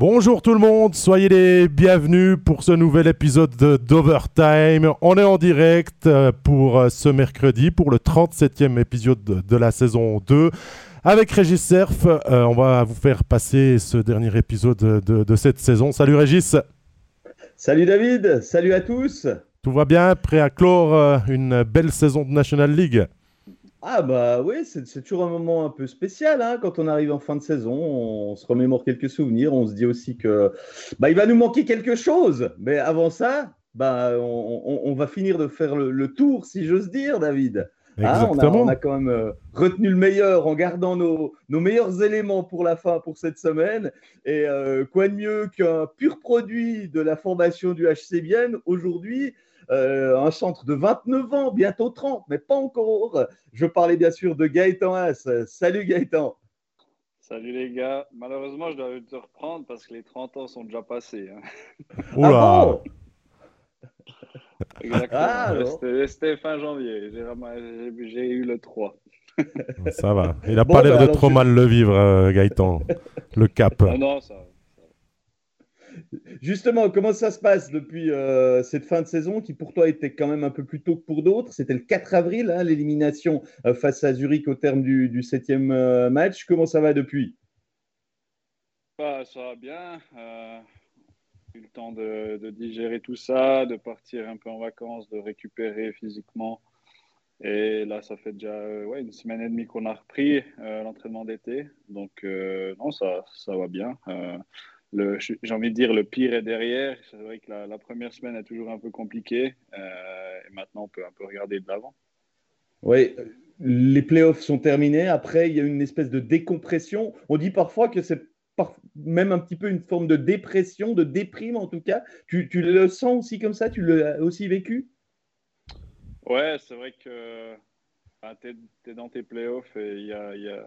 Bonjour tout le monde, soyez les bienvenus pour ce nouvel épisode d'Overtime. On est en direct euh, pour euh, ce mercredi, pour le 37e épisode de la saison 2. Avec Régis Surf, euh, on va vous faire passer ce dernier épisode de, de cette saison. Salut Régis Salut David, salut à tous Tout va bien, prêt à clore une belle saison de National League? Ah bah oui, c'est toujours un moment un peu spécial hein, quand on arrive en fin de saison. On se remémore quelques souvenirs. On se dit aussi que bah, il va nous manquer quelque chose. Mais avant ça, bah, on, va finir de faire le, tour, si j'ose dire, David. Ah, on, a, quand même euh, retenu le meilleur en gardant nos, meilleurs éléments pour la fin, pour cette semaine. Et euh, quoi de mieux qu'un pur produit de la formation du HC Bienne aujourd'hui euh, un centre de 29 ans, bientôt 30, mais pas encore. Je parlais bien sûr de Gaëtan As. Salut Gaëtan. Salut les gars. Malheureusement, je dois te reprendre parce que les 30 ans sont déjà passés. Hein. Ah Exactement. Ah, C'était fin janvier. J'ai eu le 3. ça va. Il n'a pas l'air bah, de trop mal le vivre, euh, Gaëtan. Le cap. Ah non, ça, Justement, comment ça se passe depuis euh, cette fin de saison qui pour toi était quand même un peu plus tôt que pour d'autres? C'était le 4 avril, hein, l'élimination euh, face à Zurich au terme du, septième euh, match. Comment ça va depuis? Bah, Ça va bien. Eu le temps de, digérer tout ça, de partir un peu en vacances, de récupérer physiquement. Et là, ça fait déjà une semaine et demie qu'on a repris l'entraînement d'été. Donc, non, ça va bien j'ai envie de dire, le pire est derrière. C'est vrai que la, première semaine est toujours un peu compliquée. Euh, et maintenant, on peut un peu regarder de l'avant. Oui, les playoffs sont terminés. Après, il y a une espèce de décompression. On dit parfois que c'est même un petit peu une forme de dépression, de déprime en tout cas. Tu, tu le sens aussi comme ça? Tu l'as aussi vécu? Ouais, c'est vrai que bah, tu es, dans tes playoffs et il y a, y a,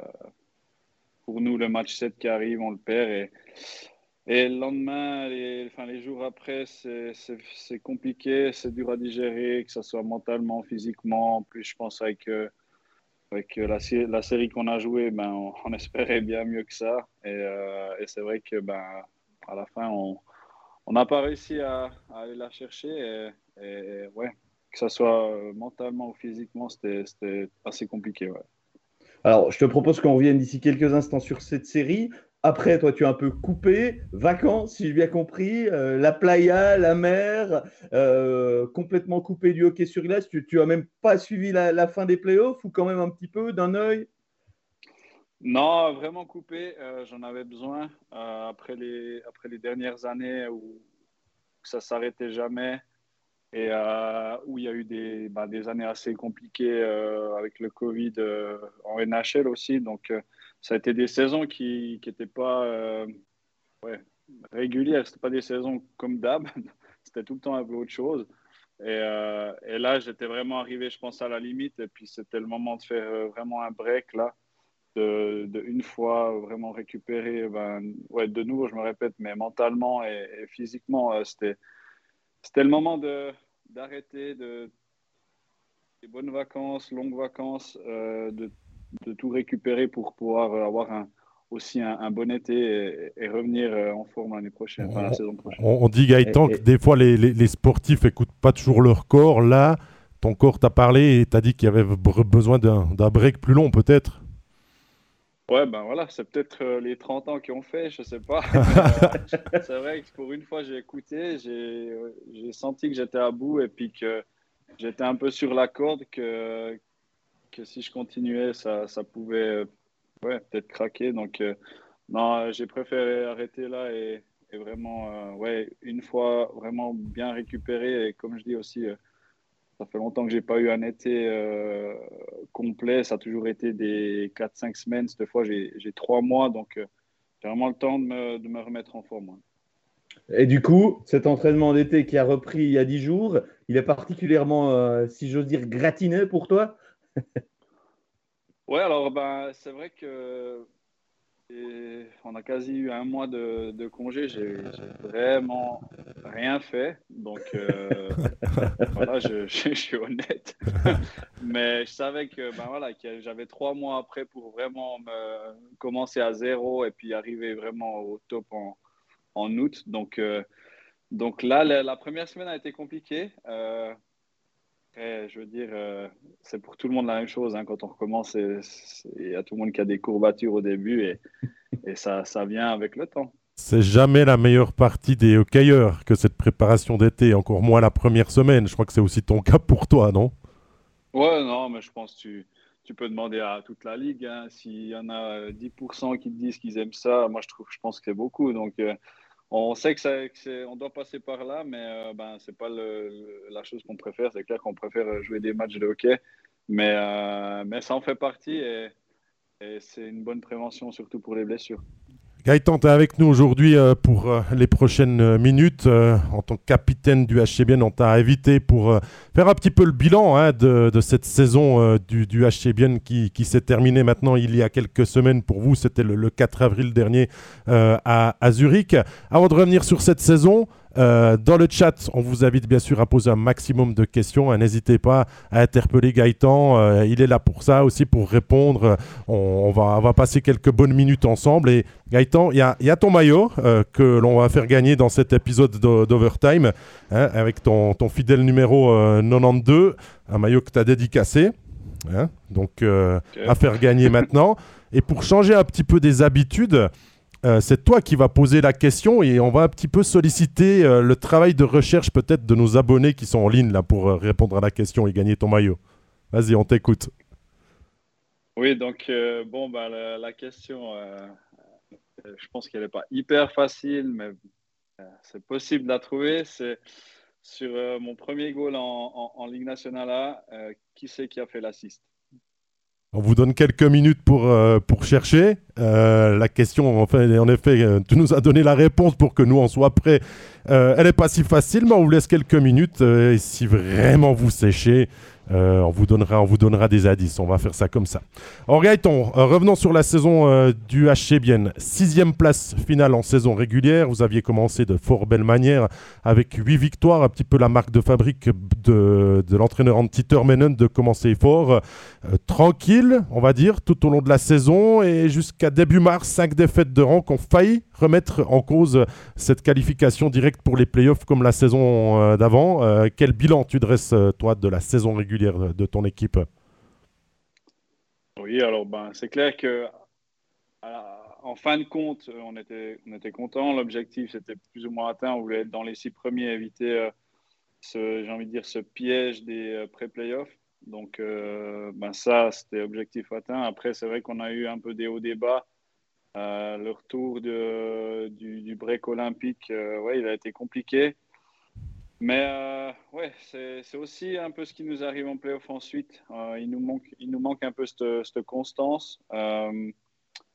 pour nous le match 7 qui arrive, on le perd. Et et le lendemain, les, enfin, les jours après, c'est compliqué, c'est dur à digérer, que ce soit mentalement, physiquement. En plus, je pense avec, euh, avec la, la série qu'on a jouée, ben, on, espérait bien mieux que ça. Et, euh, et c'est vrai que ben, à la fin, on n'a pas réussi à, aller la chercher. Et, ouais, que ce soit euh, mentalement ou physiquement, c'était assez compliqué. Alors, je te propose qu'on revienne d'ici quelques instants sur cette série. Après, toi, tu es un peu coupé, vacances, si j'ai bien compris, euh, la playa, la mer, euh, complètement coupé du hockey sur glace. Tu, n'as même pas suivi la, fin des playoffs ou quand même un petit peu d'un œil? Non, vraiment coupé. Euh, j'en avais besoin après, les, après les dernières années où ça s'arrêtait jamais et où il y a eu des, bah, des années assez compliquées avec le Covid en NHL aussi. Donc, ça a été des saisons qui n'étaient pas euh, régulières. Ce pas des saisons comme d'hab. c'était tout le temps un peu autre chose. Et, euh, et là, j'étais vraiment arrivé, je pense, à la limite. Et puis, c'était le moment de faire euh, vraiment un break, là. De, de une fois vraiment récupérer, ben, ouais, de nouveau, je me répète, mais mentalement et, physiquement, c'était, c'était le moment de, d'arrêter, de, des bonnes vacances, longues vacances, de de tout récupérer pour pouvoir euh, avoir un, aussi un, bon été et, revenir euh, en forme l'année prochaine, enfin, la saison prochaine. On, dit Gaëtan que des fois les, les, sportifs n'écoutent pas toujours leur corps. Là, ton corps t'a parlé et t'a dit qu'il y avait besoin d'un break plus long peut-être Ouais, ben voilà, c'est peut-être euh, les 30 ans qui ont fait, je sais pas. c'est vrai que pour une fois, j'ai écouté, j'ai senti que j'étais à bout et puis que j'étais un peu sur la corde, que, que si je continuais, ça, ça pouvait ouais, peut-être craquer. Donc, euh, non, j'ai préféré arrêter là et, vraiment, euh, ouais, une fois vraiment bien récupéré. Et comme je dis aussi, euh, ça fait longtemps que j'ai pas eu un été complet. Ça a toujours été des 4-5 semaines. Cette fois, j'ai 3 mois. Donc, j'ai vraiment le temps de me, de me remettre en forme. Et du coup, cet entraînement d'été qui a repris il y a 10 jours, il est particulièrement, si j'ose dire, gratiné pour toi? Ouais, alors ben, c'est vrai que on a quasi eu un mois de, de congé. J'ai vraiment rien fait. Donc euh, voilà, je, je, suis honnête. Mais je savais que ben voilà, que j'avais trois mois après pour vraiment me, commencer à zéro et puis arriver vraiment au top en, en août. Donc, donc là, la, première semaine a été compliquée. Je veux dire, c'est pour tout le monde la même chose. Hein. Quand on recommence, il y a tout le monde qui a des courbatures au début et, et ça, ça vient avec le temps. C'est jamais la meilleure partie des hockeyeurs que cette préparation d'été, encore moins la première semaine. Je crois que c'est aussi ton cas pour toi, non? Ouais, non, mais je pense que tu, tu peux demander à toute la ligue. Hein. S'il y en a 10% qui te disent qu'ils aiment ça, moi je, trouve, je pense que c'est beaucoup. Donc euh, on sait que, ça, on doit passer par là, mais euh, ben, ce n'est pas la chose qu'on préfère. C'est clair qu'on préfère jouer des matchs de hockey, mais, euh, mais ça en fait partie et c'est une bonne prévention, surtout pour les blessures. Gaëtan, tu avec nous aujourd'hui euh, pour euh, les prochaines euh, minutes. en tant que capitaine du HCBN, on t'a invité pour faire un petit peu le bilan hein, de, cette saison du, du HCBN qui, s'est terminée maintenant il y a quelques semaines pour vous. C'était le, 4 avril dernier à Zurich. Avant de revenir sur cette saison, euh, dans le chat, on vous invite bien sûr à poser un maximum de questions. Hein, n'hésitez pas à interpeller Gaëtan. Euh, il est là pour ça aussi, pour répondre. On, va, va, passer quelques bonnes minutes ensemble. Et Gaëtan, il y a, ton maillot euh, que l'on va faire gagner dans cet épisode d'Overtime hein, avec ton, fidèle numéro 92, un maillot que tu as dédicacé. Hein, donc, à faire gagner maintenant. Et pour changer un petit peu des habitudes, euh, c'est toi qui vas poser la question et on va un petit peu solliciter euh, le travail de recherche peut-être de nos abonnés qui sont en ligne là pour euh, répondre à la question et gagner ton maillot. Vas-y, on t'écoute. Oui, donc bon, bah, la, question, je pense qu'elle n'est pas hyper facile, mais c'est possible de la trouver. C'est sur mon premier goal en, Ligue nationale A, qui c'est qui a fait l'assist? On vous donne quelques minutes pour, euh, pour chercher. Euh, la question, en, en effet, euh, tu nous as donné la réponse pour que nous en soit prêts. elle n'est pas si facile, mais on vous laisse quelques minutes. et si vraiment vous séchez, euh, on, vous donnera, des indices. On va faire ça comme ça. Gaëtan, euh, revenons sur la saison euh, du HC Bienne. Sixième place finale en saison régulière. Vous aviez commencé de fort belle manière avec huit victoires, un petit peu la marque de fabrique de, l'entraîneur Antti Termenen de commencer fort. tranquille, on va dire, tout au long de la saison. Et jusqu'à début mars, cinq défaites de rang qui ont failli remettre en cause cette qualification directe pour les playoffs comme la saison d'avant. quel bilan tu dresses, toi, de la saison régulière de ton équipe? Oui, alors ben, c'est clair que en fin de compte, on était, on content. L'objectif, c'était plus ou moins atteint. On voulait être dans les six premiers, éviter euh, ce, j'ai envie de dire, ce piège des euh, pré-playoffs. Donc, euh, ben ça, c'était objectif atteint. Après, c'est vrai qu'on a eu un peu des hauts des bas. Le retour du, break olympique, ouais, il a été compliqué. Mais euh, ouais, c'est aussi un peu ce qui nous arrive en playoff ensuite. Euh, il, nous manque, il nous manque un peu cette, constance. Euh,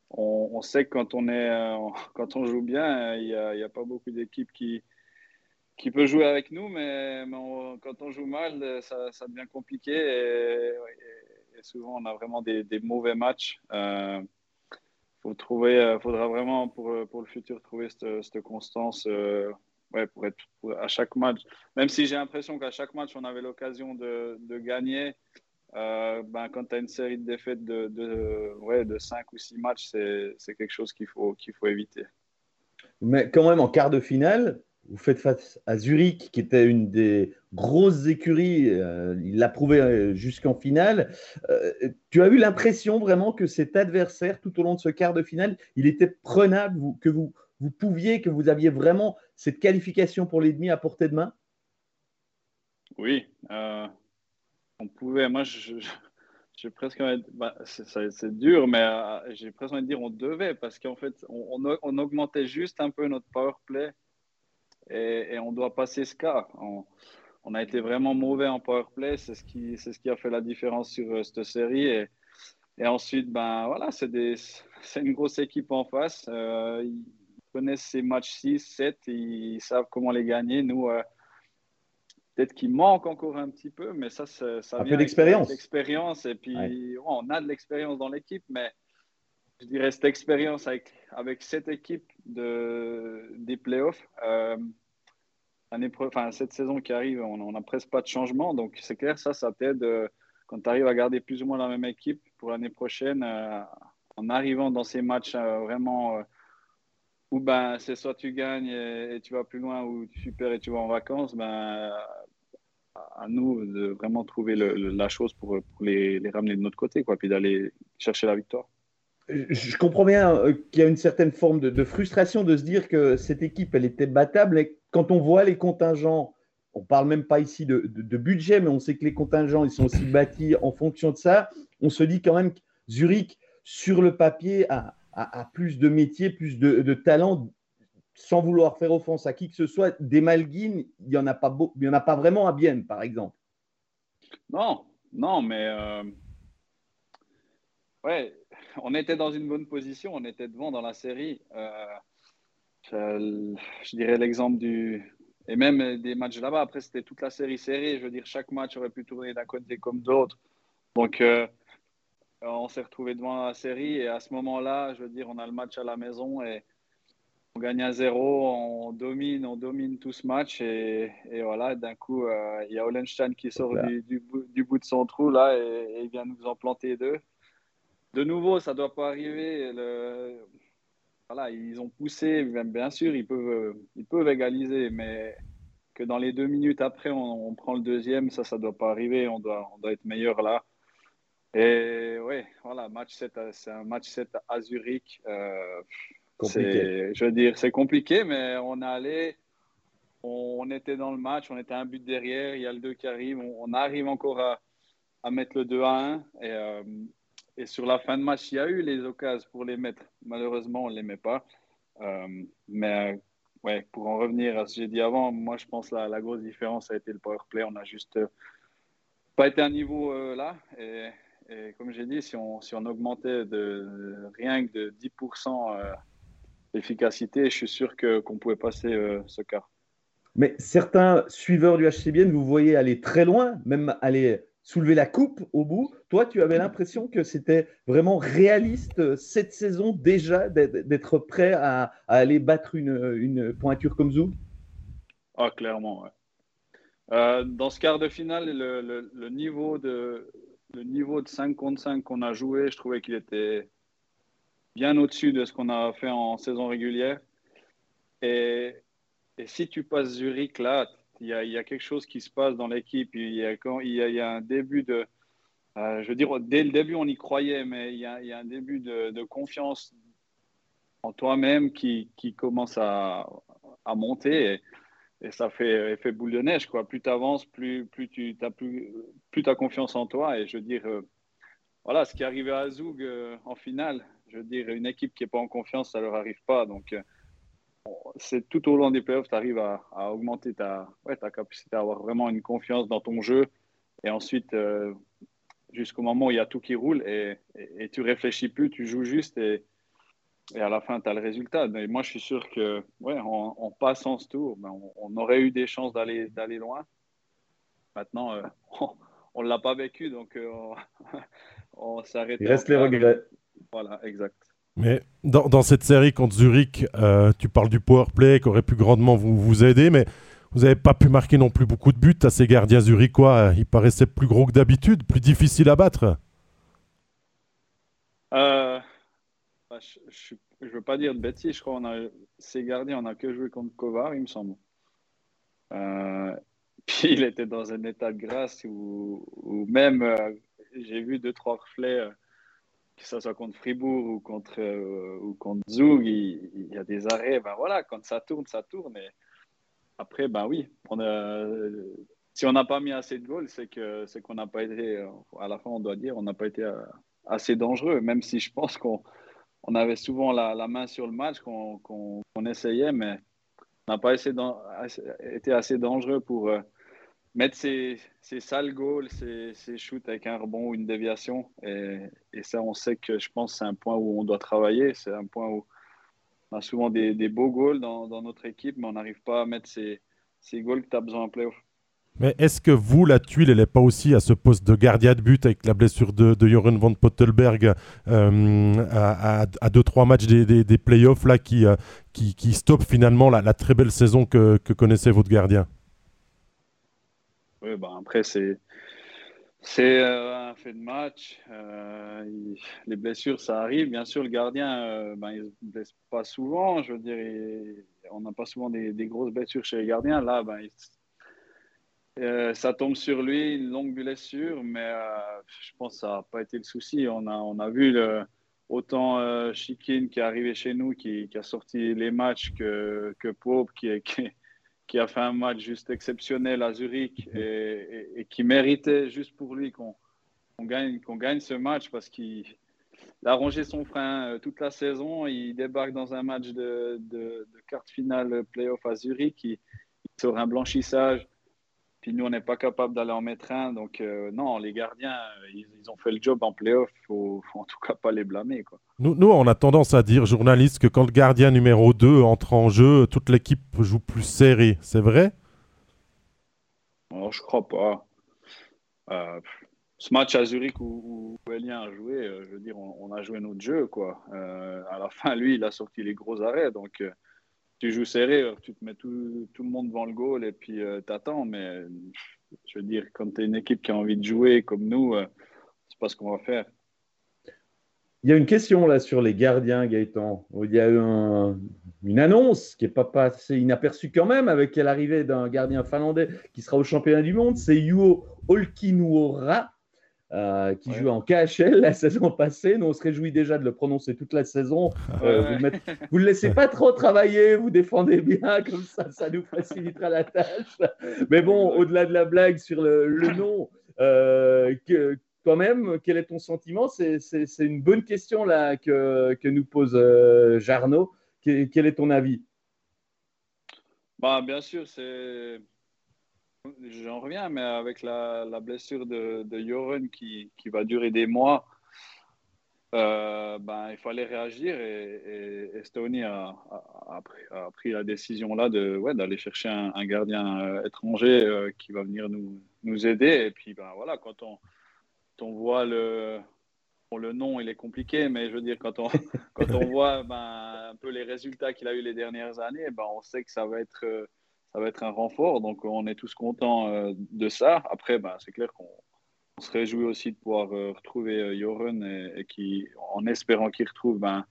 on, sait que quand on, est, quand on joue bien, il n'y a, pas beaucoup d'équipes qui, qui peuvent jouer avec nous, mais, quand on joue mal, ça, ça devient compliqué et, souvent on a vraiment des, des mauvais matchs. Faut trouver, faudra vraiment pour, pour le futur trouver cette, cette constance ouais, pour être à chaque match. Même si j'ai l'impression qu'à chaque match, on avait l'occasion de, de, gagner, euh, ben, quand tu as une série de défaites de, de, ouais, de 5 ou 6 matchs, c'est quelque chose qu'il faut, qu'il faut éviter. Mais quand même, en quart de finale, vous faites face à Zurich, qui était une des grosses écuries. Euh, il l'a prouvé euh, jusqu'en finale. tu as eu l'impression vraiment que cet adversaire, tout au long de ce quart de finale, il était prenable, que vous, pouviez, que vous aviez vraiment cette qualification pour les demi à portée de main? Oui, euh, on pouvait. Moi, je, j'ai presque bah, c'est, dur, mais euh, j'ai presque envie de dire on devait parce qu'en fait, on, on, augmentait juste un peu notre power play et, on doit passer ce cas. On, on, a été vraiment mauvais en power play, c'est ce qui, c'est ce qui a fait la différence sur euh, cette série et, et ensuite, ben voilà, c'est, des, c'est une grosse équipe en face connaissent ces matchs 6, 7, ils savent comment les gagner. Nous, euh, peut-être qu'il manque encore un petit peu, mais ça, ça, ça un vient d'expérience. L'expérience, et puis on a de l'expérience dans l'équipe, mais je dirais cette expérience avec, cette équipe de, des playoffs. Euh, enfin, cette saison qui arrive, on n'a presque pas de changement. Donc, c'est clair, ça, ça t'aide euh, quand tu arrives à garder plus ou moins la même équipe pour l'année prochaine, en arrivant dans ces matchs vraiment ou ben c'est soit tu gagnes et, tu vas plus loin ou tu perds et tu vas en vacances, ben à nous de vraiment trouver la chose pour, les, ramener de notre côté, quoi, puis d'aller chercher la victoire. Je comprends bien euh, qu'il y a une certaine forme de, frustration de se dire que cette équipe, elle était battable. Quand on voit les contingents, on parle même pas ici de, budget, mais on sait que les contingents, ils sont aussi bâtis en fonction de ça. On se dit quand même que Zurich, sur le papier, a, plus de métiers, plus de, talent sans vouloir faire offense à qui que ce soit, des Malguines, il n'y en, a pas il en a pas vraiment à Bienne, par exemple. Non, non, mais euh, ouais, on était dans une bonne position, on était devant dans la série. Euh, je, dirais l'exemple du. Et même des matchs là-bas, après c'était toute la série serrée. Je veux dire, chaque match aurait pu tourner d'un côté comme d'autre. Donc, euh, on s'est retrouvé devant la série et à ce moment-là, je veux dire, on a le match à la maison et on gagne à zéro, on domine, on domine tout ce match et, voilà, d'un coup, euh, il y a Hollenstein qui sort du, bout, de son trou là et, il vient nous en planter deux. De nouveau, ça ne doit pas arriver. Voilà, ils ont poussé, bien sûr, ils peuvent, ils peuvent égaliser, mais que dans les deux minutes après, on, prend le deuxième, ça, ça ne doit pas arriver. On doit, on doit être meilleur là. Et oui, voilà, match 7, c'est un match 7 à Zurich. Euh, je veux dire, c'est compliqué, mais on est allé, on, était dans le match, on était un but derrière, il y a le 2 qui arrive, on, arrive encore à, à, mettre le 2 à 1. Et, euh, et, sur la fin de match, il y a eu les occasions pour les mettre. Malheureusement, on ne les met pas. Euh, mais ouais, pour en revenir à ce que j'ai dit avant, moi je pense que la, grosse différence a été le power play. On n'a juste euh, pas été à un niveau là. Et, comme j'ai dit, si on, si on augmentait de rien que de 10% efficacité. je suis sûr qu'on pouvait passer euh, ce quart. Mais certains suiveurs du HCBN, vous voyez aller très loin, même aller soulever la coupe au bout. Toi, tu avais l'impression que c'était vraiment réaliste euh, cette saison déjà d'être prêt à, aller battre une, pointure comme Zoug Ah, clairement, ouais. Euh, dans ce quart de finale, le, le, niveau de, le niveau de 5 contre 5 qu'on a joué, je trouvais qu'il était bien au-dessus de ce qu'on a fait en saison régulière. Et, et si tu passes Zurich, là, il y, a, quelque chose qui se passe dans l'équipe. Il, y a, un début de. Euh, je veux dire, dès le début, on y croyait, mais il y a, un début de, confiance en toi-même qui, qui, commence à, monter. Et, ça fait effet boule de neige. Quoi. Plus tu avances, plus, plus tu as plus, plus as confiance en toi. Et je veux dire, euh, voilà, ce qui est arrivé à Zoug euh, en finale, je veux dire, une équipe qui n'est pas en confiance, ça ne leur arrive pas. Donc, c'est tout au long des playoffs, tu arrives à, augmenter ta, ouais, ta capacité à avoir vraiment une confiance dans ton jeu. Et ensuite, euh, jusqu'au moment où il y a tout qui roule et, et, tu réfléchis plus, tu joues juste et, et à la fin, tu as le résultat. Mais moi, je suis sûr que, ouais, en, passant ce tour, ben, on, aurait eu des chances d'aller loin. Maintenant, euh, on ne l'a pas vécu, donc on, s'arrête. Il reste les regrets. Voilà, exact. Mais dans, cette série contre Zurich, euh, tu parles du power play qui aurait pu grandement vous, vous aider, mais vous n'avez pas pu marquer non plus beaucoup de buts à ces gardiens zurichois. Ils paraissaient plus gros que d'habitude, plus difficiles à battre. Euh, bah, je ne veux pas dire de bêtises, je crois a ces gardiens, on n'a que joué contre Kovar, il me semble. Euh, puis il était dans un état de grâce où, même j'ai vu deux, trois reflets que ce soit contre Fribourg ou contre, euh, ou contre Zug, il, y a des arrêts. Ben voilà, quand ça tourne, ça tourne. Et après, ben oui, si on n'a pas mis assez de goals, c'est que c'est qu'on n'a pas été, à la fin, on doit dire, on n'a pas été euh, assez dangereux, même si je pense qu'on on avait souvent la, la, main sur le match, qu'on essayait, mais on n'a pas été assez dangereux pour. Euh, mettre ses, sales goals, ses, shoots avec un rebond ou une déviation. Et, ça, on sait que je pense que c'est un point où on doit travailler. C'est un point où on a souvent des, beaux goals dans, notre équipe, mais on n'arrive pas à mettre ces, goals que tu as besoin en playoff. Mais est-ce que vous, la tuile, elle n'est pas aussi à ce poste de gardien de but avec la blessure de, de Joren van Pottelberg euh, à 2-3 matchs des, playoffs là, qui, euh, qui, qui stoppe finalement la, la, très belle saison que, que connaissait votre gardien? Oui, bah après, c'est. C'est un fait de match. les blessures, ça arrive. Bien sûr, le gardien, ben, il ne se blesse pas souvent. Je veux dire, on n'a pas souvent des, grosses blessures chez les gardiens. Là, ben, euh, ça tombe sur lui, une longue blessure, mais euh, je pense que ça n'a pas été le souci. On a, on a vu autant euh, Chikin qui est arrivé chez nous, qui, qui, a sorti les matchs, que, que Pope qui, qui, qui, a fait un match juste exceptionnel à Zurich et, qui méritait juste pour lui qu'on gagne, gagne ce match parce qu'il a rongé son frein toute la saison. Il débarque dans un match de, de, de carte finale playoff à Zurich. Il, il sort un blanchissage puis nous, on n'est pas capable d'aller en mettre un. Donc, euh, non, les gardiens, euh, ils, ont fait le job en playoff. Il faut, faut en tout cas pas les blâmer. Quoi. Nous, nous, on a tendance à dire, journalistes, que quand le gardien numéro 2 entre en jeu, toute l'équipe joue plus serré. C'est vrai? Non, je crois pas. Euh, ce match à Zurich où, où Elien a joué, je veux dire, on, a joué notre jeu. Quoi. à la fin, lui, il a sorti les gros arrêts. Donc tu joues serré, tu te mets tout, tout, le monde devant le goal et puis euh, t'attends. Mais je veux dire, quand tu es une équipe qui a envie de jouer comme nous, euh, c'est pas ce qu'on va faire. Il y a une question là sur les gardiens, Gaëtan. Il y a eu une annonce qui n'est pas passée inaperçue quand même avec l'arrivée d'un gardien finlandais qui sera au championnat du monde. C'est Juho Olkinuora euh, qui joue en KHL la saison passée. Nous, on se réjouit déjà de le prononcer toute la saison. Euh, vous ne le, laissez pas trop travailler, vous défendez bien, comme ça, ça nous facilitera la tâche. Mais bon, au-delà de la blague sur le, nom, euh, que, quand même, quel est ton sentiment? C'est une bonne question là que, que nous pose Jarno. Quel, quel est ton avis? Bah, Bien sûr, c'est J'en reviens, mais avec la, blessure de, de qui, qui, va durer des mois, euh, ben, il fallait réagir et, et, a, a, pris, la décision là de ouais, d'aller chercher un, gardien euh, étranger euh, qui va venir nous, nous aider. Et puis ben, voilà, quand on, on voit le, le nom, il est compliqué, mais je veux dire, quand on, quand on voit ben, un peu les résultats qu'il a eu les dernières années, ben, on sait que ça va être ça va être un renfort. Donc, on est tous contents euh, de ça. Après, ben, c'est clair qu'on se réjouit aussi de pouvoir euh, retrouver euh, Joren et, qui, en espérant qu'il retrouve ben,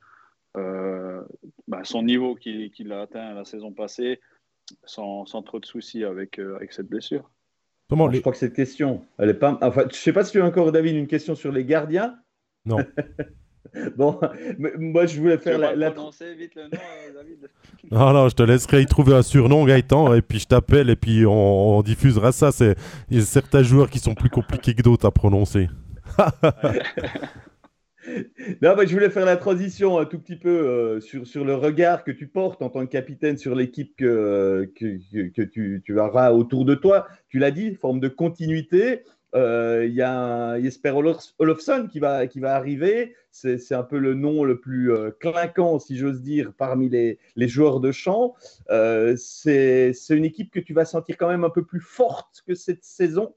ben, son niveau qu'il a atteint la saison passée sans, sans trop de soucis avec, avec cette blessure. Comment Je crois que cette question, elle est pas. Enfin, je sais pas si tu as encore, David, une question sur les gardiens. Non. Bon, moi je voulais faire la, la... vite le nom, euh, David. Non, non, je te laisserai y trouver un surnom, Gaëtan, et puis je t'appelle et puis on, diffusera ça. C'est... Il y a certains joueurs qui sont plus compliqués que d'autres à prononcer. non, je voulais faire la transition un tout petit peu euh, sur, sur le regard que tu portes en tant que capitaine sur l'équipe que, que, que tu, tu, auras autour de toi. Tu l'as dit, forme de continuité. Euh, il y a Jesper Olofsson qui va, qui va arriver. C'est un peu le nom le plus euh, clinquant, si j'ose dire, parmi les, les, joueurs de champ. Euh, c'est une équipe que tu vas sentir quand même un peu plus forte que cette saison.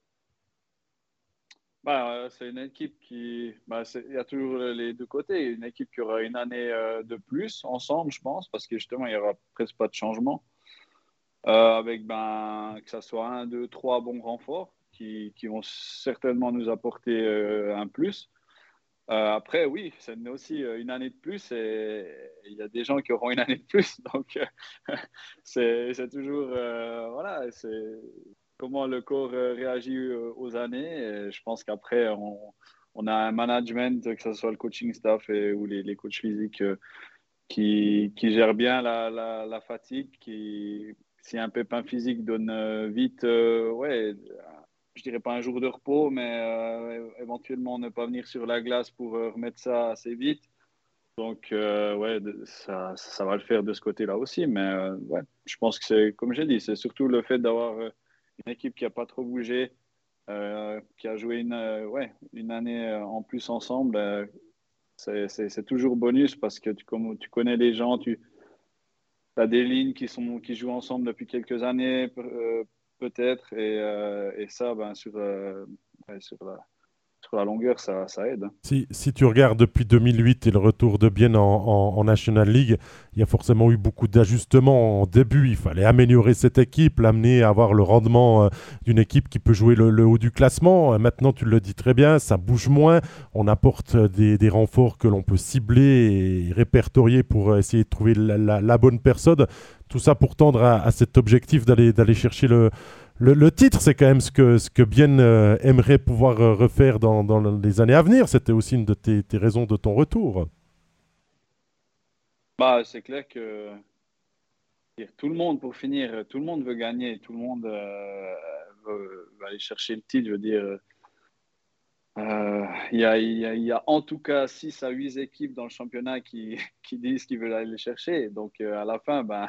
Bah, c'est une équipe qui. Bah, il y a toujours les deux côtés. Une équipe qui aura une année de plus ensemble, je pense, parce que justement, il n'y aura presque pas de changement. avec ben, que ce soit un, deux, trois bons renforts qui, vont certainement nous apporter euh, un plus. Euh, après, oui, c'est aussi euh, une année de plus et il y a des gens qui auront une année de plus. Donc, c'est toujours, voilà, c'est comment le corps réagit aux années. je pense qu'après, on, a un management, que ce soit le coaching staff et, ou les, coachs physiques, qui, qui gèrent bien la, fatigue, qui, si un pépin physique donne vite, ouais, je dirais pas un jour de repos, mais euh, éventuellement ne pas venir sur la glace pour euh, remettre ça assez vite. Donc, euh, ouais, ça, ça, va le faire de ce côté-là aussi. Mais ouais, je pense que c'est, comme j'ai dit, c'est surtout le fait d'avoir une équipe qui n'a pas trop bougé, qui a joué une, ouais, une année en plus ensemble. c'est toujours bonus parce que tu, comme, tu connais les gens, tu as des lignes qui, sont, qui jouent ensemble depuis quelques années peut-être. Et, euh, et, ça, ben, sur, euh, sur sur la longueur, ça, aide. Si, si, tu regardes depuis 2008 et le retour de Bienne en, National League, il y a forcément eu beaucoup d'ajustements. En début, il fallait améliorer cette équipe, l'amener à avoir le rendement euh, d'une équipe qui peut jouer le, haut du classement. Euh, maintenant, tu le dis très bien, ça bouge moins. On apporte des, des renforts que l'on peut cibler et répertorier pour essayer de trouver la, la, bonne personne. Tout ça pour tendre à, à cet objectif d'aller chercher le, le, titre, c'est quand même ce que, ce que Bien euh, aimerait pouvoir euh, refaire dans, les années à venir. C'était aussi une de tes, raisons de ton retour. Bah, c'est clair que tout le monde, pour finir, tout le monde veut gagner, tout le monde euh, veut, aller chercher le titre. Je veux dire, il y, a, y, a, en tout cas 6 à 8 équipes dans le championnat qui, qui disent qu'ils veulent aller le chercher. Donc, à la fin, ben.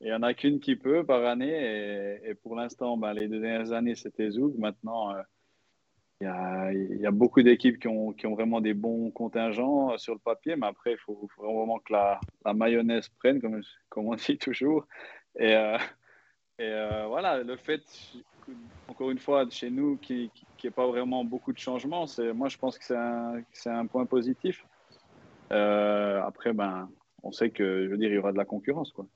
Il n'y en a qu'une qui peut par année. Et, pour l'instant, ben, les deux dernières années, c'était Zoug. Maintenant, euh, il y, a, beaucoup d'équipes qui ont, vraiment des bons contingents euh, sur le papier. Mais après, il faut, vraiment que la, mayonnaise prenne, comme, on dit toujours. Et, euh, voilà, le fait, encore une fois, chez nous, qu'il n'y ait pas vraiment beaucoup de changements, moi, je pense que c'est un, un, point positif. après, ben, on sait que, je veux dire, il y aura de la concurrence. Quoi.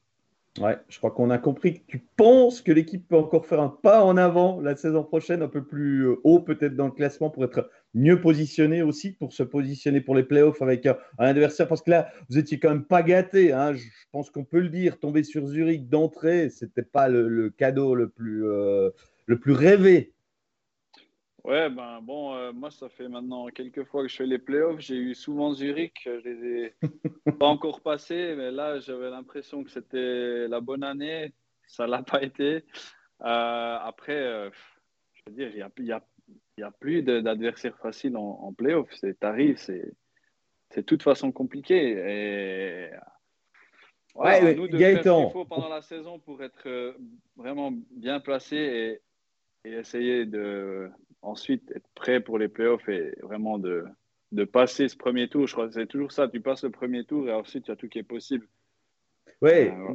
Ouais, je crois qu'on a compris que tu penses que l'équipe peut encore faire un pas en avant la saison prochaine, un peu plus euh, haut peut-être dans le classement pour être mieux positionné aussi, pour se positionner pour les playoffs avec un, adversaire. Parce que là, vous étiez quand même pas gâté. Hein, je pense qu'on peut le dire. Tomber sur Zurich d'entrée, c'était pas le, cadeau le plus, euh, le plus rêvé Ouais, ben bon, euh, moi, ça fait maintenant quelques fois que je fais les playoffs. J'ai eu souvent Zurich. Je les ai pas encore passés, mais là, j'avais l'impression que c'était la bonne année. Ça l'a pas été. Euh, après, euh, je veux dire, il n'y a, y a, y a, plus d'adversaires faciles en, en playoffs. C'est arrive, c'est de toute façon compliqué. Et ouais, nous de faire ce qu'il faut pendant la saison pour être vraiment bien placé et, et essayer de ensuite être prêt pour les playoffs et vraiment de, de passer ce premier tour. Je crois que c'est toujours ça. Tu passes le premier tour et ensuite, il y a tout qui est possible. Oui, euh,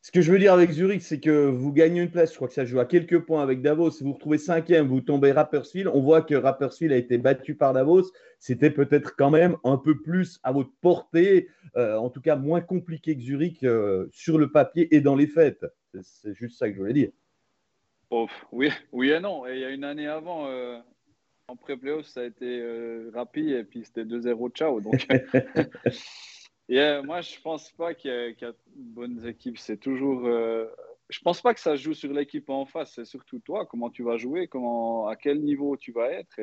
ce que je veux dire avec Zurich, c'est que vous gagnez une place. Je crois que ça joue à quelques points avec Davos. Si vous retrouvez cinquième, vous tombez Rapperswil. On voit que Rapperswil a été battu par Davos. C'était peut-être quand même un peu plus à votre portée, euh, en tout cas moins compliqué que Zurich euh, sur le papier et dans les fêtes. C'est juste ça que je voulais dire oui, oui et non. Et il y a une année avant, euh, en pré-playoff, ça a été euh, rapide et puis c'était 2-0 ciao. Donc, moi, je pense pas qu'il y, a de bonnes équipes. C'est toujours. Euh, je pense pas que ça joue sur l'équipe en face. C'est surtout toi, comment tu vas jouer, comment, à quel niveau tu vas être.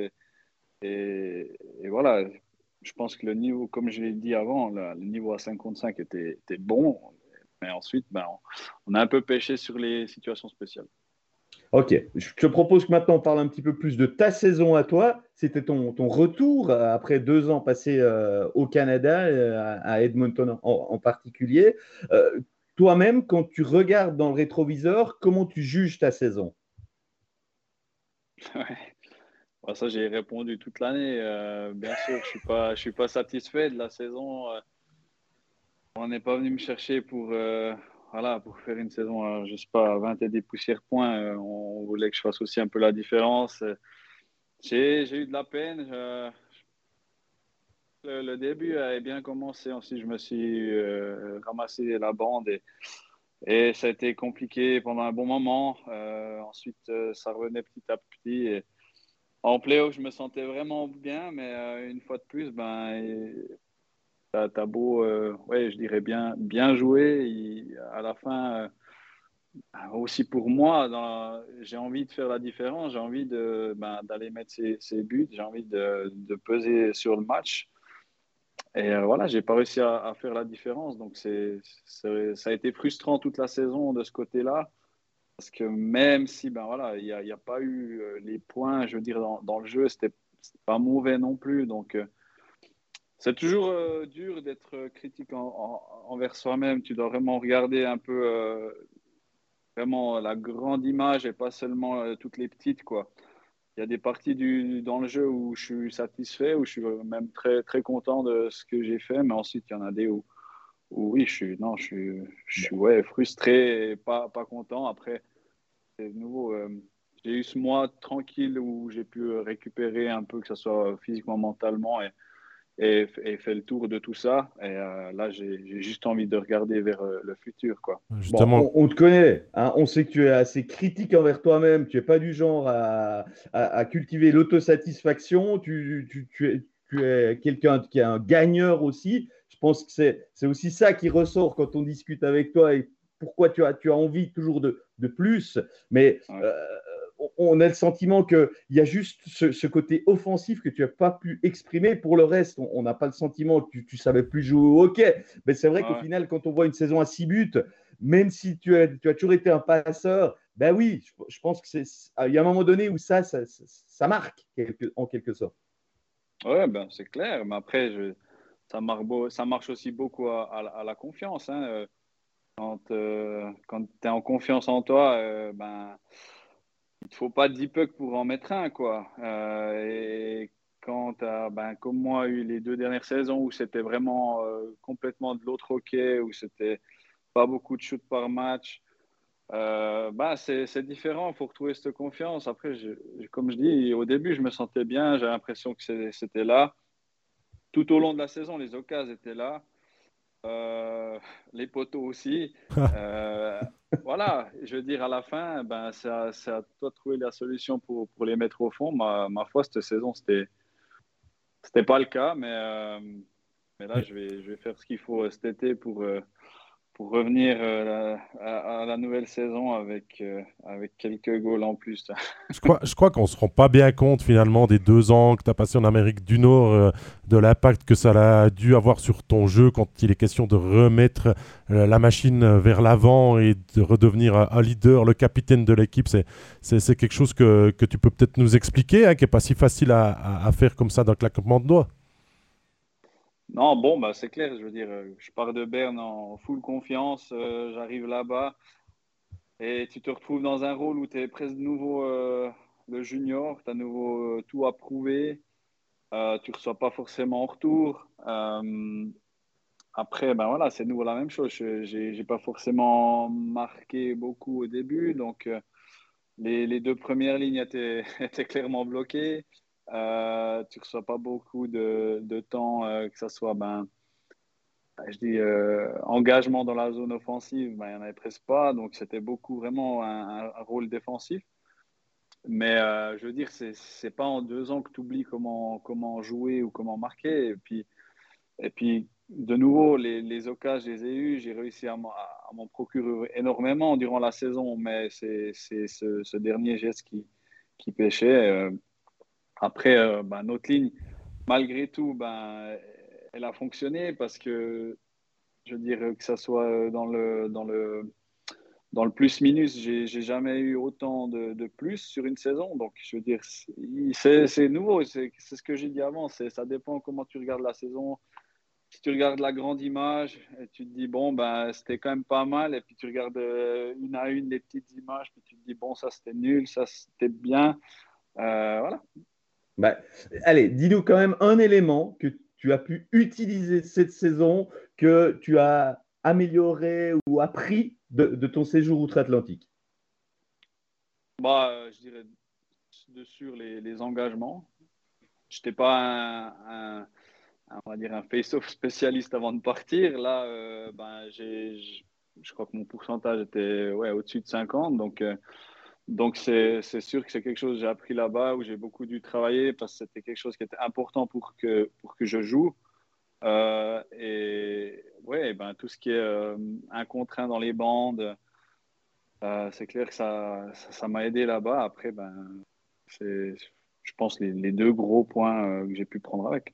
Et, et, voilà. Je pense que le niveau, comme je l'ai dit avant, le niveau à 55 était, était bon. Mais ensuite, ben, on a un peu pêché sur les situations spéciales. Ok, je te propose que maintenant on parle un petit peu plus de ta saison à toi. C'était ton, retour euh, après deux ans passés euh, au Canada, euh, à Edmonton en, particulier. Toi-même, quand tu regardes dans le rétroviseur, comment tu juges ta saison? Ouais. Ça, j'ai répondu toute l'année. bien sûr, je ne suis pas satisfait de la saison. on n'est pas venu me chercher pour voilà, pour faire une saison, je sais pas, 20 et des poussières points, euh, on voulait que je fasse aussi un peu la différence. J'ai eu de la peine. le, début avait bien commencé. Ensuite, je me suis euh, ramassé la bande et, ça a été compliqué pendant un bon moment. Euh, ensuite, ça revenait petit à petit. Et en playoff, je me sentais vraiment bien, mais une fois de plus, ben, T'as beau, euh, ouais, je dirais bien, bien joué. à la fin, euh, aussi pour moi, j'ai envie de faire la différence. J'ai envie ben, d'aller mettre ses, buts. J'ai envie de, peser sur le match. Et euh, voilà, j'ai pas réussi à, faire la différence. Donc, c'est, ça a été frustrant toute la saison de ce côté-là. Parce que même si, ben voilà, il n'y a, pas eu les points, je veux dire, dans, dans le jeu, c'était pas mauvais non plus. Donc, c'est toujours euh, dur d'être critique envers soi-même. Tu dois vraiment regarder un peu euh, vraiment la grande image et pas seulement euh, toutes les petites. Quoi. Il y a des parties du, dans le jeu où je suis satisfait, où je suis même très, très content de ce que j'ai fait, mais ensuite il y en a des où, oui, je suis, non, je suis, je suis ouais, frustré et pas, pas content. Après, c'est nouveau. j'ai eu ce mois tranquille où j'ai pu récupérer un peu, que ce soit physiquement, mentalement, et, et, et fait le tour de tout ça. Et euh, là, j'ai juste envie de regarder vers euh, le futur. Quoi. Justement. Bon, on, te connaît, hein, on sait que tu es assez critique envers toi-même, tu n'es pas du genre à, à, cultiver l'autosatisfaction, tu, tu, tu, es, tu es quelqu'un qui est un gagneur aussi. Je pense que c'est aussi ça qui ressort quand on discute avec toi et pourquoi tu as, tu as envie toujours de, de plus. Mais euh, on a le sentiment qu'il y a juste ce, côté offensif que tu n'as pas pu exprimer. Pour le reste, on n'a pas le sentiment que tu ne savais plus jouer au hockey. Mais c'est vrai qu'au final, quand on voit une saison à six buts, même si tu as, tu as toujours été un passeur, ben oui, je, pense qu'il y a un moment donné où ça, ça, marque en quelque sorte. Oui, ben, c'est clair. Mais après, ça, marche ça marche aussi beaucoup à, la confiance. Hein. Quand, euh, quand tu es en confiance en toi, euh, ben il ne faut pas 10 pucks pour en mettre un, quoi. Euh, et quand tu as, ben, comme moi, eu les deux dernières saisons où c'était vraiment euh, complètement de l'autre hockey, où c'était pas beaucoup de shoots par match, euh, ben, c'est différent. Il faut retrouver cette confiance. Après, comme je dis, au début, je me sentais bien. J'ai l'impression que c'était là. Tout au long de la saison, les occasions étaient là. Euh, les poteaux aussi. Euh, voilà, je veux dire, à la fin, ben, c'est à, toi de trouver la solution pour, pour les mettre au fond. Ma, ma foi, cette saison, c'était c'était pas le cas, mais, euh, mais là, je vais, je vais faire ce qu'il faut cet été pour, pour revenir euh, à, la nouvelle saison avec, euh, avec quelques goals en plus. je crois, qu'on ne se rend pas bien compte finalement des deux ans que tu as passé en Amérique du Nord, euh, de l'impact que ça a dû avoir sur ton jeu quand il est question de remettre la machine vers l'avant et de redevenir un, leader, le capitaine de l'équipe. C'est quelque chose que, que tu peux peut-être nous expliquer, hein, qui n'est pas si facile à, à, à faire comme ça d'un claquement de doigts. Non, bon, bah, c'est clair. Je veux dire, euh, je pars de Berne en full confiance. Euh, j'arrive là-bas et tu te retrouves dans un rôle où tu es presque nouveau euh, le junior. Tu as nouveau tout à prouver. tu ne reçois pas forcément en retour. après, ben voilà, c'est nouveau la même chose. Je n'ai pas forcément marqué beaucoup au début. Donc, les, deux premières lignes étaient clairement bloquées. Euh, tu reçois pas beaucoup de, temps, euh, que ce soit ben, je dis euh, engagement dans la zone offensive, ben, il n'y en avait presque pas. Donc c'était beaucoup vraiment un, rôle défensif. Mais je veux dire, ce n'est pas en deux ans que tu oublies comment, comment jouer ou comment marquer. Et puis, et puis de nouveau, les, les occasions, je les ai eues. J'ai réussi à, m'en procurer énormément durant la saison, mais c'est ce, ce, dernier geste qui, qui pêchait. Après, euh, ben, notre ligne, malgré tout, ben, elle a fonctionné parce que, je veux dire, que ça soit dans le, dans le, dans le plus-minus, j'ai jamais eu autant de, de, plus sur une saison. Donc, je veux dire, c'est nouveau. C'est ce que j'ai dit avant. Ça dépend comment tu regardes la saison. Si tu regardes la grande image, tu te dis, bon, ben, c'était quand même pas mal. Et puis tu regardes euh, une à une les petites images, puis tu te dis, bon, ça c'était nul, ça c'était bien. Euh, voilà. Bah, allez, dis-nous quand même un élément que tu as pu utiliser cette saison, que tu as amélioré ou appris de, ton séjour outre-Atlantique. Bah, euh, je dirais sur les, engagements. Je n'étais pas un, un face-off spécialiste avant de partir. Là, ben, je crois que mon pourcentage était ouais, au-dessus de 50. Donc, euh, donc, c'est sûr que c'est quelque chose que j'ai appris là-bas, où j'ai beaucoup dû travailler parce que c'était quelque chose qui était important pour que, pour que je joue. Euh, et ouais, ben, tout ce qui est euh, un contre un dans les bandes, euh, c'est clair que ça ça m'a aidé là-bas. Après, ben, c'est, je pense, les, les deux gros points que j'ai pu prendre avec.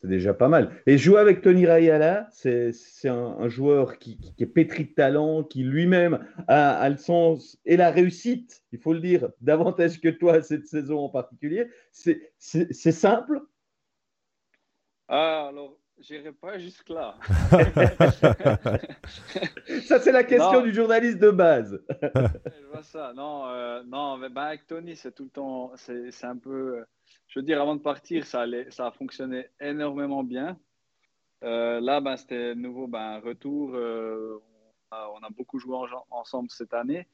C'est déjà pas mal. Et jouer avec Tony Rayala, c'est un, joueur qui, est pétri de talent, qui lui-même a, le sens et la réussite, il faut le dire, davantage que toi cette saison en particulier. C'est simple ah, Alors, j'irai pas jusque-là. ça, c'est la question du journaliste de base. Je vois ça. Non, euh, non mais ben, avec Tony, c'est tout le temps, c'est un peu je veux dire, avant de partir, ça, allait, ça a fonctionné énormément bien. Euh, là, ben, c'était nouveau ben, retour. Euh, on, a, beaucoup joué ensemble cette année.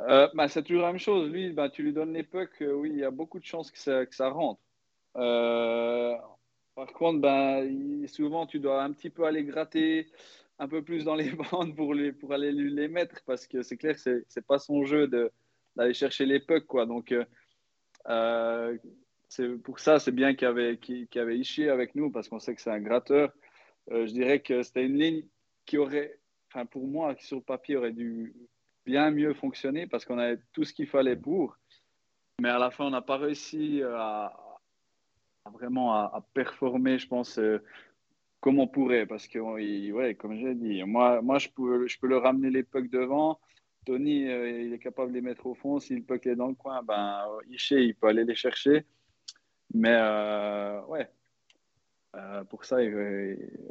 euh, bah, C'est toujours la même chose. Lui, bah, tu lui donnes les pucks, oui, il y a beaucoup de chances que ça, rentre. Par contre, bah, souvent, tu dois un petit peu aller gratter un peu plus dans les bandes pour, les, pour aller lui les mettre parce que c'est clair que ce n'est pas son jeu d'aller chercher les pucks. Quoi. Donc, c'est pour ça, c'est bien qu'il y avait, qu'il avait Ishii avec nous parce qu'on sait que c'est un gratteur. je dirais que c'était une ligne qui aurait, enfin pour moi, sur le papier aurait dû bien mieux fonctionner parce qu'on avait tout ce qu'il fallait pour. Mais à la fin, on n'a pas réussi à, vraiment à, performer, je pense, euh, comme on pourrait. Parce que, ouais, comme j'ai dit, moi, moi je, peux, je peux le ramener les pucks devant. Tony, euh, il est capable de les mettre au fond. Si le puck est dans le coin, ben, Ishé, il peut aller les chercher. Mais euh, ouais, pour ça,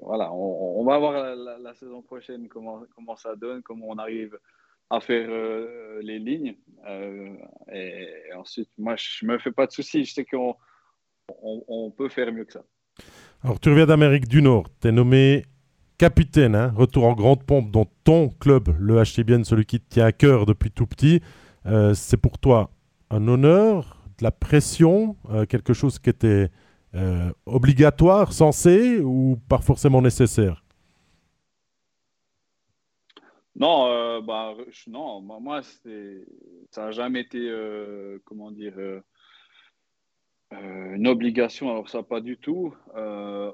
voilà, on, va voir la, saison prochaine comment, comment ça donne, comment on arrive à faire euh, les lignes. Euh, et, ensuite, moi, je me fais pas de soucis. Je sais qu'on on, peut faire mieux que ça. Alors, tu reviens d'Amérique du Nord. Tu es nommé capitaine, hein, retour en grande pompe dans ton club, le HCBN, celui qui te tient à cœur depuis tout petit. Euh, c'est pour toi un honneur, la pression, quelque chose qui était obligatoire, censé ou pas forcément nécessaire? Non, euh, bah, moi, ça n'a jamais été, euh, comment dire, euh, une obligation. Alors ça, pas du tout.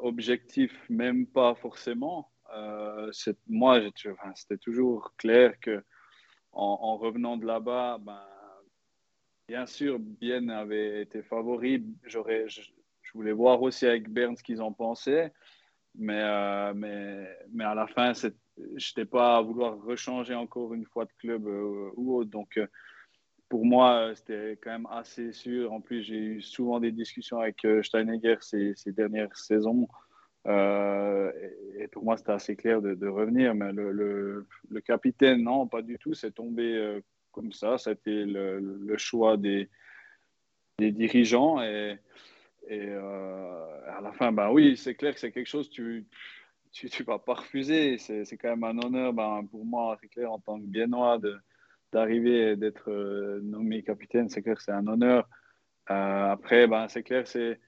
objectif, même pas forcément. moi, c'était toujours clair que en, revenant de là-bas, ben, bien sûr, Bien avait été favori. J'aurais, je, voulais voir aussi avec Bern ce qu'ils en pensaient. Mais, mais, mais à la fin, je n'étais pas à vouloir rechanger encore une fois de club euh, ou autre. Donc, euh, pour moi, c'était quand même assez sûr. En plus, j'ai eu souvent des discussions avec euh, Steinegger ces, ces dernières saisons. et, pour moi, c'était assez clair de, revenir. Mais le, le, capitaine, non, pas du tout. C'est tombé comme ça. C'était le, le, choix des, des dirigeants. Et, et à la fin, ben oui, c'est clair que c'est quelque chose, tu tu ne vas pas refuser. C'est quand même un honneur ben, pour moi, c'est clair, en tant que Biennois, d'arriver et d'être euh, nommé capitaine. C'est clair que c'est un honneur. Euh, après, ben, c'est clair, c'est.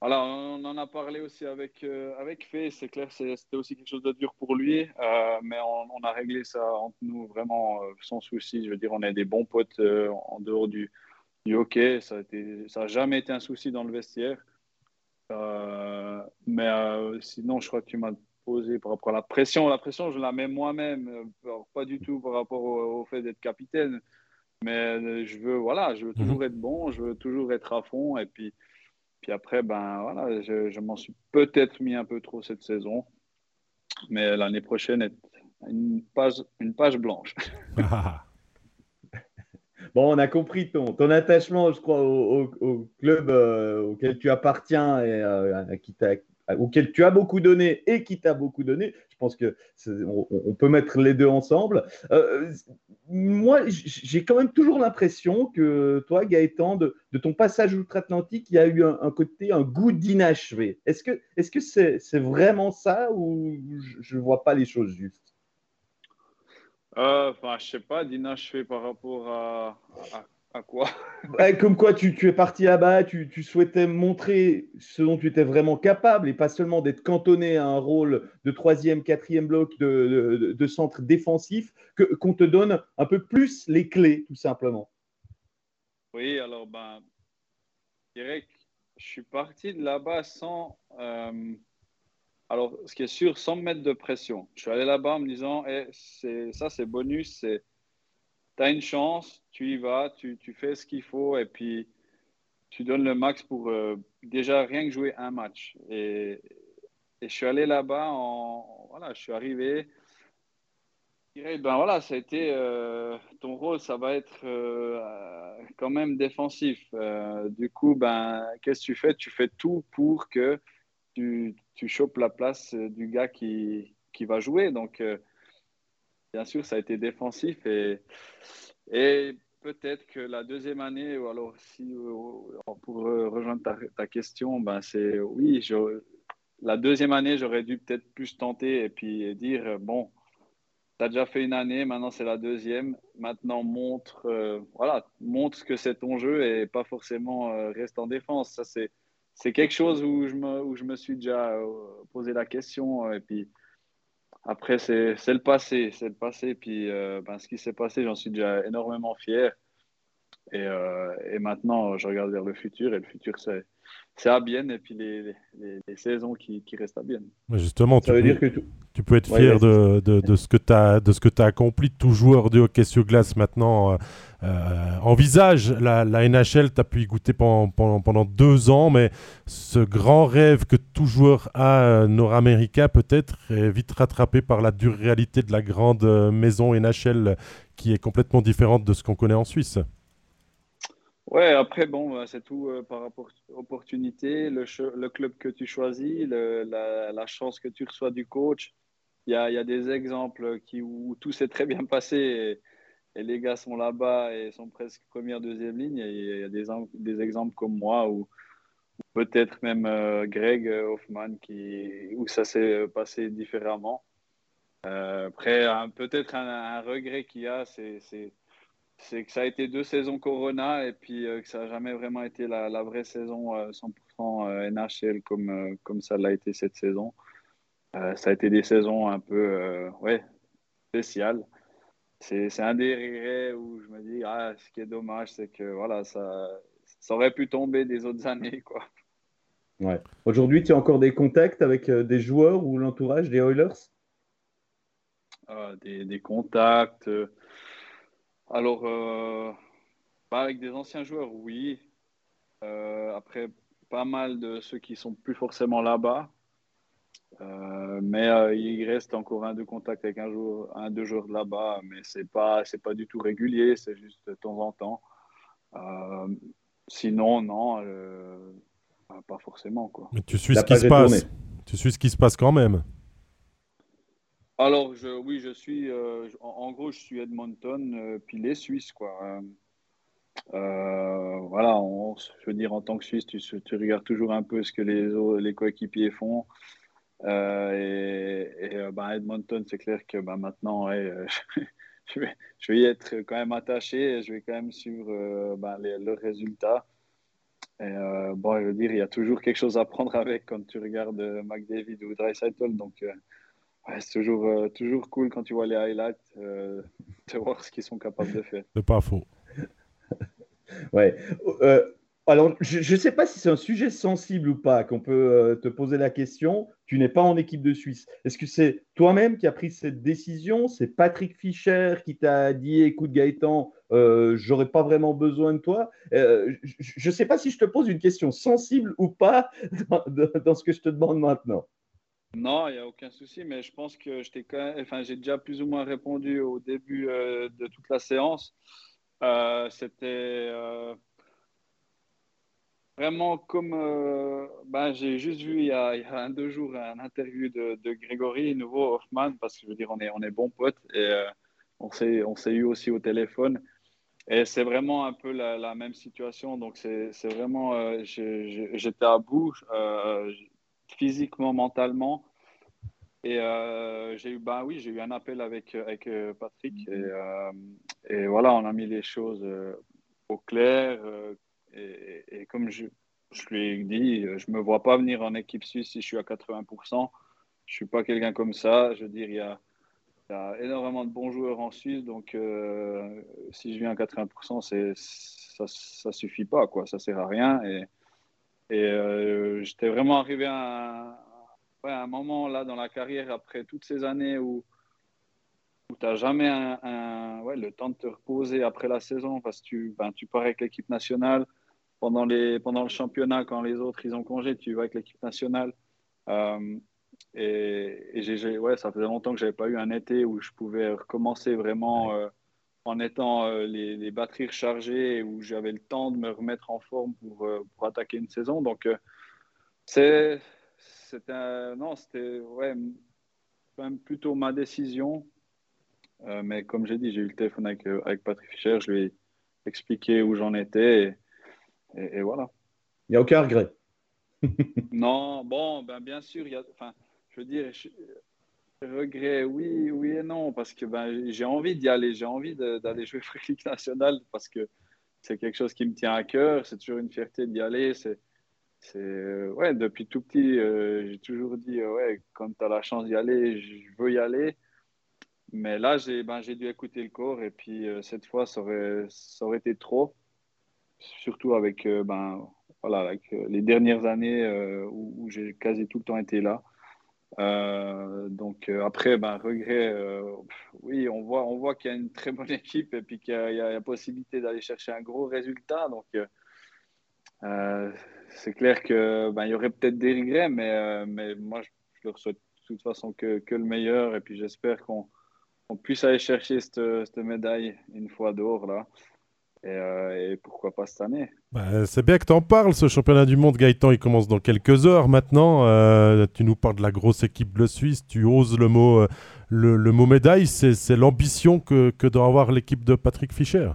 Voilà, on en a parlé aussi avec, euh, avec Fé. C'est clair, c'était aussi quelque chose de dur pour lui. mais on, a réglé ça entre nous vraiment sans souci. Je veux dire, on est des bons potes en dehors du, du hockey. Ça n'a jamais été un souci dans le vestiaire. Euh, mais euh, sinon, je crois que tu m'as posé par rapport à la pression. La pression, je la mets moi-même, euh, pas du tout par rapport au, fait d'être capitaine. Mais je veux, voilà, je veux mhm. toujours être bon, je veux toujours être à fond. Et puis, puis après, ben voilà, je, m'en suis peut-être mis un peu trop cette saison. Mais l'année prochaine est une page, une page blanche. Bon, on a compris ton, ton attachement, je crois, au, club euh, auquel tu appartiens et euh, auquel tu as beaucoup donné et qui t'a beaucoup donné. Je pense que on, peut mettre les deux ensemble. Euh, moi, j'ai quand même toujours l'impression que toi, Gaëtan, de, ton passage outre-Atlantique, il y a eu un, côté, un goût d'inachevé. Est-ce que est-ce que c'est vraiment ça ou je ne vois pas les choses justes euh, enfin, je sais pas, d'inachevé par rapport à, quoi Comme quoi, tu, tu es parti là-bas, tu, tu, souhaitais montrer ce dont tu étais vraiment capable et pas seulement d'être cantonné à un rôle de troisième, quatrième bloc de, de, de centre défensif, qu'on te donne un peu plus les clés, tout simplement. Oui, alors, ben, je dirais que je suis parti de là-bas sans. Euh, alors, ce qui est sûr, sans me mettre de pression. Je suis allé là-bas en me disant, eh, ça c'est bonus, tu as une chance, tu y vas, tu, fais ce qu'il faut et puis tu donnes le max pour euh, déjà rien que jouer un match. Et, je suis allé là-bas, en, voilà, je suis arrivé. ben voilà, ça a été euh, ton rôle, ça va être euh, quand même défensif. du coup, ben, qu'est-ce que tu fais? Tu fais tout pour que tu, tu chopes la place du gars qui, qui va jouer. Donc, bien sûr, ça a été défensif. Et, peut-être que la deuxième année, ou alors si, pour rejoindre ta, question, ben c'est oui, la deuxième année, j'aurais dû peut-être plus tenter et puis dire, bon, tu as déjà fait une année, maintenant c'est la deuxième. Maintenant, montre, euh, voilà, montre que c'est ton jeu et pas forcément euh, reste en défense. Ça, c'est, c'est quelque chose où je, me, où je me suis déjà euh, posé la question. Et puis après, c'est, le passé. C'est le passé. Puis ben, ce qui s'est passé, j'en suis déjà énormément fier. Et, et, maintenant, je regarde vers le futur. Et le futur, c'est, c'est à bien. Et puis les, les, saisons qui, qui, restent à bien. Justement, ça veut dire que tu peux être fier de, de, ce que tu as, de ce que as accompli. Tout joueur de hockey sur glace maintenant euh, euh, envisage la, la NHL. Tu as pu y goûter pendant, pendant, pendant, deux ans, mais ce grand rêve que tout joueur a euh, nord-américain peut-être est vite rattrapé par la dure réalité de la grande maison NHL qui est complètement différente de ce qu'on connaît en Suisse. Ouais, après, bon, c'est tout par rapport à l'opportunité, le, le, club que tu choisis, la, chance que tu reçois du coach il y a, des exemples qui, où tout s'est très bien passé et, les gars sont là-bas et sont presque première, deuxième ligne. Il y a des, exemples comme moi où, peut-être même euh, Greg Hoffman qui, où ça s'est passé différemment. Euh, après, peut-être un, regret qu'il y a, c'est que ça a été deux saisons Corona et puis euh, que ça n'a jamais vraiment été la, la vraie saison 100% NHL comme, comme ça l'a été cette saison. Euh, ça a été des saisons un peu euh, ouais, spéciales. C'est un des regrets où je me dis, ah, ce qui est dommage, c'est que voilà, ça, ça aurait pu tomber des autres années. Quoi. Ouais. Aujourd'hui, tu as encore des contacts avec euh, des joueurs ou l'entourage des Oilers? Des, des, contacts. Alors, pas avec des anciens joueurs, oui. après, pas mal de ceux qui sont plus forcément là-bas. Euh, mais euh, il reste encore un, deux contacts avec un, jour, un deux jours là-bas, mais ce n'est pas, pas du tout régulier, c'est juste de temps en temps. Euh, sinon, non, pas forcément. Quoi. Mais tu suis ce qui se passe. Tu suis ce qui se passe quand même. Alors, oui, je suis. En, gros, je suis Edmonton, puis les Suisses, quoi. voilà, je veux dire, en tant que Suisse, tu, regardes toujours un peu ce que les, coéquipiers font. Euh, et, euh, ben, Edmonton, c'est clair que ben, maintenant, euh, je, vais, je, vais, y être quand même attaché et je vais quand même suivre ben, les, le résultat. Et, bon, je veux dire, il y a toujours quelque chose à prendre avec quand tu regardes McDavid ou Dreisaitl. Donc, c'est toujours, toujours cool quand tu vois les highlights de voir ce qu'ils sont capables de faire. C'est pas faux. ouais. Alors, je ne sais pas si c'est un sujet sensible ou pas, qu'on peut euh, te poser la question. Tu n'es pas en équipe de Suisse. Est-ce que c'est toi-même qui as pris cette décision? C'est Patrick Fischer qui t'a dit écoute, Gaëtan, euh, j'aurais pas vraiment besoin de toi euh, Je ne sais pas si je te pose une question sensible ou pas dans, ce que je te demande maintenant. Non, il n'y a aucun souci, mais je pense que enfin, j'ai déjà plus ou moins répondu au début euh, de toute la séance. C'était Vraiment, comme euh, ben, j'ai juste vu il y, a, un deux jours un interview de, Grégory, nouveau Hoffman, parce que je veux dire, on est, on est bons potes et euh, on s'est eu aussi au téléphone. Et c'est vraiment un peu la, la même situation. Donc, c'est vraiment, euh, j'étais à bout physiquement, mentalement. Et j'ai eu, ben oui, j'ai eu un appel avec, avec Patrick. Et, et, voilà, on a mis les choses au clair et, comme je, je, lui ai dit, je ne me vois pas venir en équipe suisse si je suis à 80%. Je ne suis pas quelqu'un comme ça. Je veux dire, il y a, il y a énormément de bons joueurs en Suisse. Donc, euh, si je viens à 80%, ça ne suffit pas. Quoi. Ça ne sert à rien. Et, et euh, j'étais vraiment arrivé à un, un, moment là dans la carrière, après toutes ces années où, où tu n'as jamais un, ouais, le temps de te reposer après la saison parce que tu, ben, tu pars avec l'équipe nationale pendant, les, pendant le championnat, quand les autres ils ont congé, tu vas avec l'équipe nationale. Euh, et, et ouais, ça faisait longtemps que je n'avais pas eu un été où je pouvais recommencer vraiment euh, en étant euh, les, les, batteries rechargées où j'avais le temps de me remettre en forme pour, pour attaquer une saison. Donc, c'est non, c'était ouais, plutôt ma décision. mais comme j'ai dit, j'ai eu le téléphone avec, avec Patrick Fischer, je lui ai expliqué où j'en étais. Et, et, voilà. Il n'y a aucun regret. non, bon, ben bien sûr, il y a, je veux dire, Regret, oui, oui et non, parce que ben, j'ai envie d'y aller, j'ai envie d'aller jouer Free nationale parce que c'est quelque chose qui me tient à cœur, c'est toujours une fierté d'y aller. C'est, ouais, depuis tout petit, euh, j'ai toujours dit, ouais, quand tu as la chance d'y aller, je veux y aller. Mais là, j'ai ben, dû écouter le corps et puis euh, cette fois, ça aurait, ça aurait été trop, surtout avec, euh, ben, voilà, les dernières années où j'ai quasi tout le temps été là. Euh, donc euh, après, ben, regret, euh, oui, on voit, on voit qu'il y a une très bonne équipe et puis qu'il y, a la possibilité d'aller chercher un gros résultat. Donc c'est clair que ben, il y aurait peut-être des regrets, mais, mais moi je, leur souhaite de toute façon que, que le meilleur et puis j'espère qu'on puisse aller chercher cette, cette médaille une fois d'or là. Euh, et, pourquoi pas cette année? Bah, C'est bien que tu en parles, ce championnat du monde, Gaëtan, il commence dans quelques heures maintenant. Euh, tu nous parles de la grosse équipe bleu suisse, tu oses le mot, euh, le, mot médaille, c'est l'ambition que, que, doit avoir l'équipe de Patrick Fischer.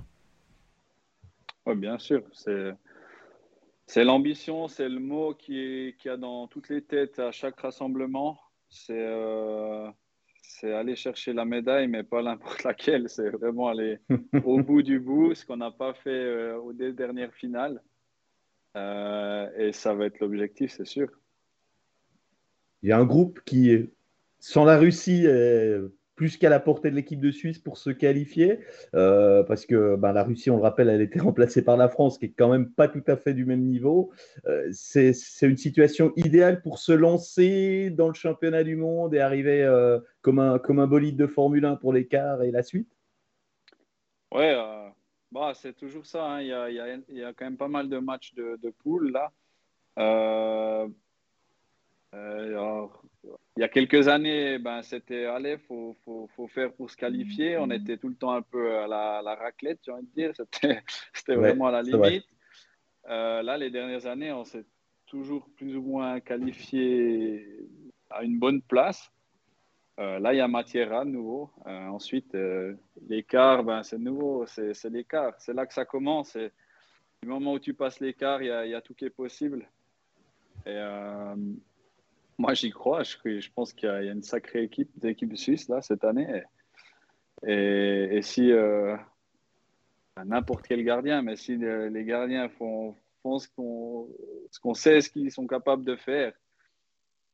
Oui, bien sûr, c'est l'ambition, c'est le mot qui, est, qui a dans toutes les têtes à chaque rassemblement. C'est c'est aller chercher la médaille, mais pas n'importe laquelle. C'est vraiment aller au bout du bout, ce qu'on n'a pas fait euh, aux dernières finales. Euh, et ça va être l'objectif, c'est sûr. Il y a un groupe qui, sans la Russie, est plus qu'à la portée de l'équipe de Suisse pour se qualifier, euh, parce que ben, la Russie, on le rappelle, elle été remplacée par la France, qui est quand même pas tout à fait du même niveau. Euh, c'est une situation idéale pour se lancer dans le championnat du monde et arriver euh, comme, un, bolide de Formule 1 pour l'écart et la suite? Ouais, bah, c'est toujours ça. Hein. Il, y a, quand même pas mal de matchs de poule là. Alors, il y a quelques années, ben, c'était allez, faut, faut, faut, faire pour se qualifier. On était tout le temps un peu à la, la raclette, j'ai envie de dire. C'était vraiment à la limite. Euh, là, les dernières années, on s'est toujours plus ou moins qualifié à une bonne place. Euh, là, il y a matière à nouveau. Euh, ensuite, l'écart, ben, c'est nouveau, c'est l'écart. C'est là que ça commence. Et du moment où tu passes l'écart, il y, y, a tout qui est possible. Et moi, j'y crois. Je, je pense qu'il y, a une sacrée équipe d'équipe suisse là cette année. Et, si euh, n'importe quel gardien, mais si les gardiens font, font ce qu'on sait, ce qu'ils sont capables de faire,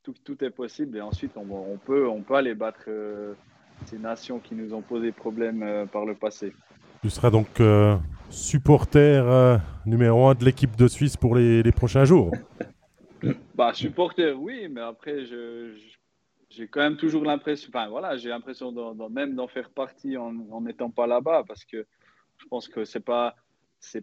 tout, tout, est possible. Et ensuite, on, on, peut, on peut aller battre euh, ces nations qui nous ont posé problème euh, par le passé. Tu seras donc supporter numéro un de l'équipe de Suisse pour les, les prochains jours. Bah, supporter, oui, mais après, je, j'ai quand même toujours l'impression, enfin voilà, j'ai l'impression même d'en faire partie en n'étant pas là-bas, parce que je pense que c'est pas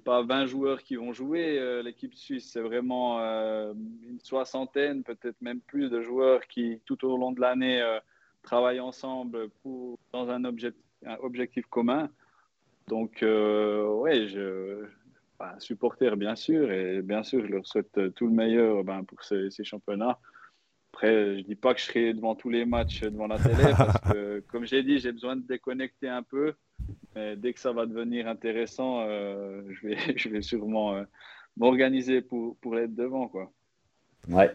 pas 20 joueurs qui vont jouer euh, l'équipe suisse, c'est vraiment euh, une soixantaine, peut-être même plus de joueurs qui tout au long de l'année euh, travaillent ensemble pour, dans un, un objectif commun. Donc ouais, je ben, supporter, bien sûr, et bien sûr, je leur souhaite euh, tout le meilleur ben, pour ces, championnats. Après, je dis pas que je serai devant tous les matchs devant la télé, parce que, comme j'ai dit, j'ai besoin de déconnecter un peu. Mais dès que ça va devenir intéressant, euh, je, vais, je vais sûrement euh, m'organiser pour, pour être devant. Quoi. Ouais,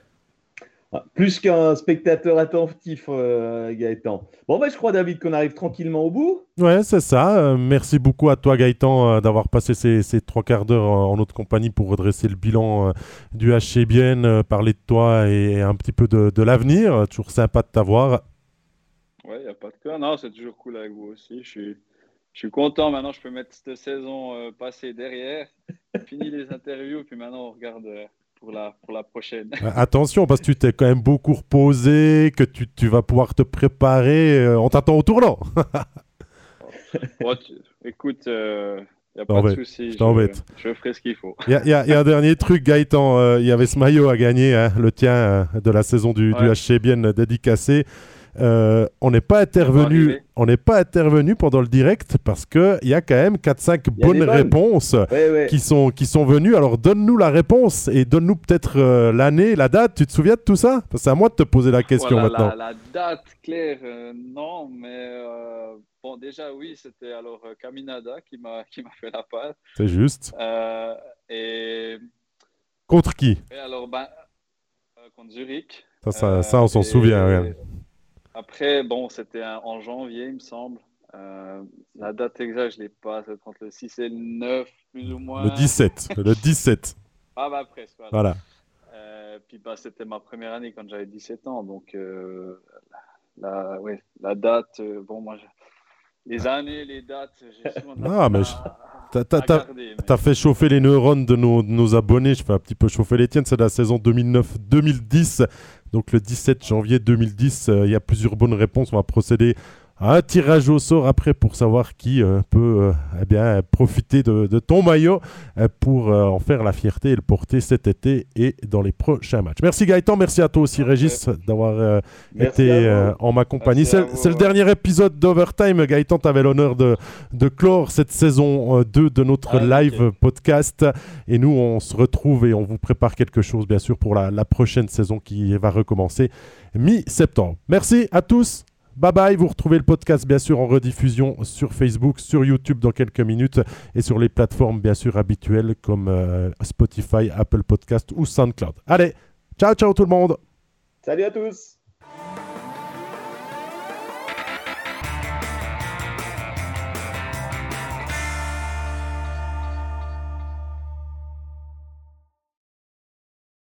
plus qu'un spectateur attentif, euh, Gaëtan. Bon, ben, je crois, David, qu'on arrive tranquillement au bout. Ouais, c'est ça. Euh, merci beaucoup à toi, Gaëtan, euh, d'avoir passé ces, trois quarts d'heure en notre compagnie pour redresser le bilan du HCBN, parler de toi et, un petit peu de, l'avenir. Toujours sympa de t'avoir. Ouais, il n'y a pas de quoi. Non, c'est toujours cool avec vous aussi. Je suis, je suis content. Maintenant, je peux mettre cette saison passée derrière. Fini les interviews, puis maintenant, on regarde pour la, pour la prochaine. Euh, attention, parce que tu t'es quand même beaucoup reposé, que tu, tu vas pouvoir te préparer. Euh, on t'attend au tournant. écoute, il euh, n'y a pas de souci. Je, je, ferai ce qu'il faut. Il y, y, a un dernier truc, Gaëtan. Il y avait ce maillot à gagner, hein, le tien de la saison du, du HC bien dédicacé. Euh, on n'est pas intervenu, on n'est pas intervenu pendant le direct parce que il y a quand même 4-5 bonnes, réponses qui sont qui sont venues. Alors donne-nous la réponse et donne-nous peut-être euh, l'année, la date. Tu te souviens de tout ça? C'est à moi de te poser la question maintenant. La, date claire, euh, non, mais bon déjà oui, c'était alors Caminada qui m'a qui m'a fait la passe. C'est juste. et contre qui? alors ben, contre Zurich. Ça, ça, ça on s'en souvient. Après, bon, c'était en janvier, il me semble. Euh, la date exacte, je ne l'ai pas. C'est entre le 6 et le 9, plus ou moins. Le 17. le 17. Ah, bah presque. Voilà. Euh, puis bah, c'était ma première année quand j'avais 17 ans. Donc, euh, la, ouais, la date, bon, moi, les années, les dates, j'ai souvent. Ah, mais. T'as fait chauffer les neurones de nos, de nos, abonnés, je fais un petit peu chauffer les tiennes, c'est la saison 2009-2010. Donc le 17 janvier 2010, il y a plusieurs bonnes réponses. On va procéder un tirage au sort après pour savoir qui euh, peut euh, eh bien, profiter de, ton maillot euh, pour en faire la fierté et le porter cet été et dans les prochains matchs. Merci Gaëtan, merci à toi aussi Régis d'avoir été en ma compagnie. C'est le dernier épisode d'Overtime. Gaëtan, tu avais l'honneur de, de, clore cette saison 2 de notre ah, live podcast et nous on se retrouve et on vous prépare quelque chose bien sûr pour la, la prochaine saison qui va recommencer mi-septembre. Merci à tous. Bye bye, vous retrouvez le podcast bien sûr en rediffusion sur Facebook, sur YouTube dans quelques minutes et sur les plateformes bien sûr habituelles comme euh, Spotify, Apple Podcast ou SoundCloud. Allez, ciao ciao tout le monde. Salut à tous.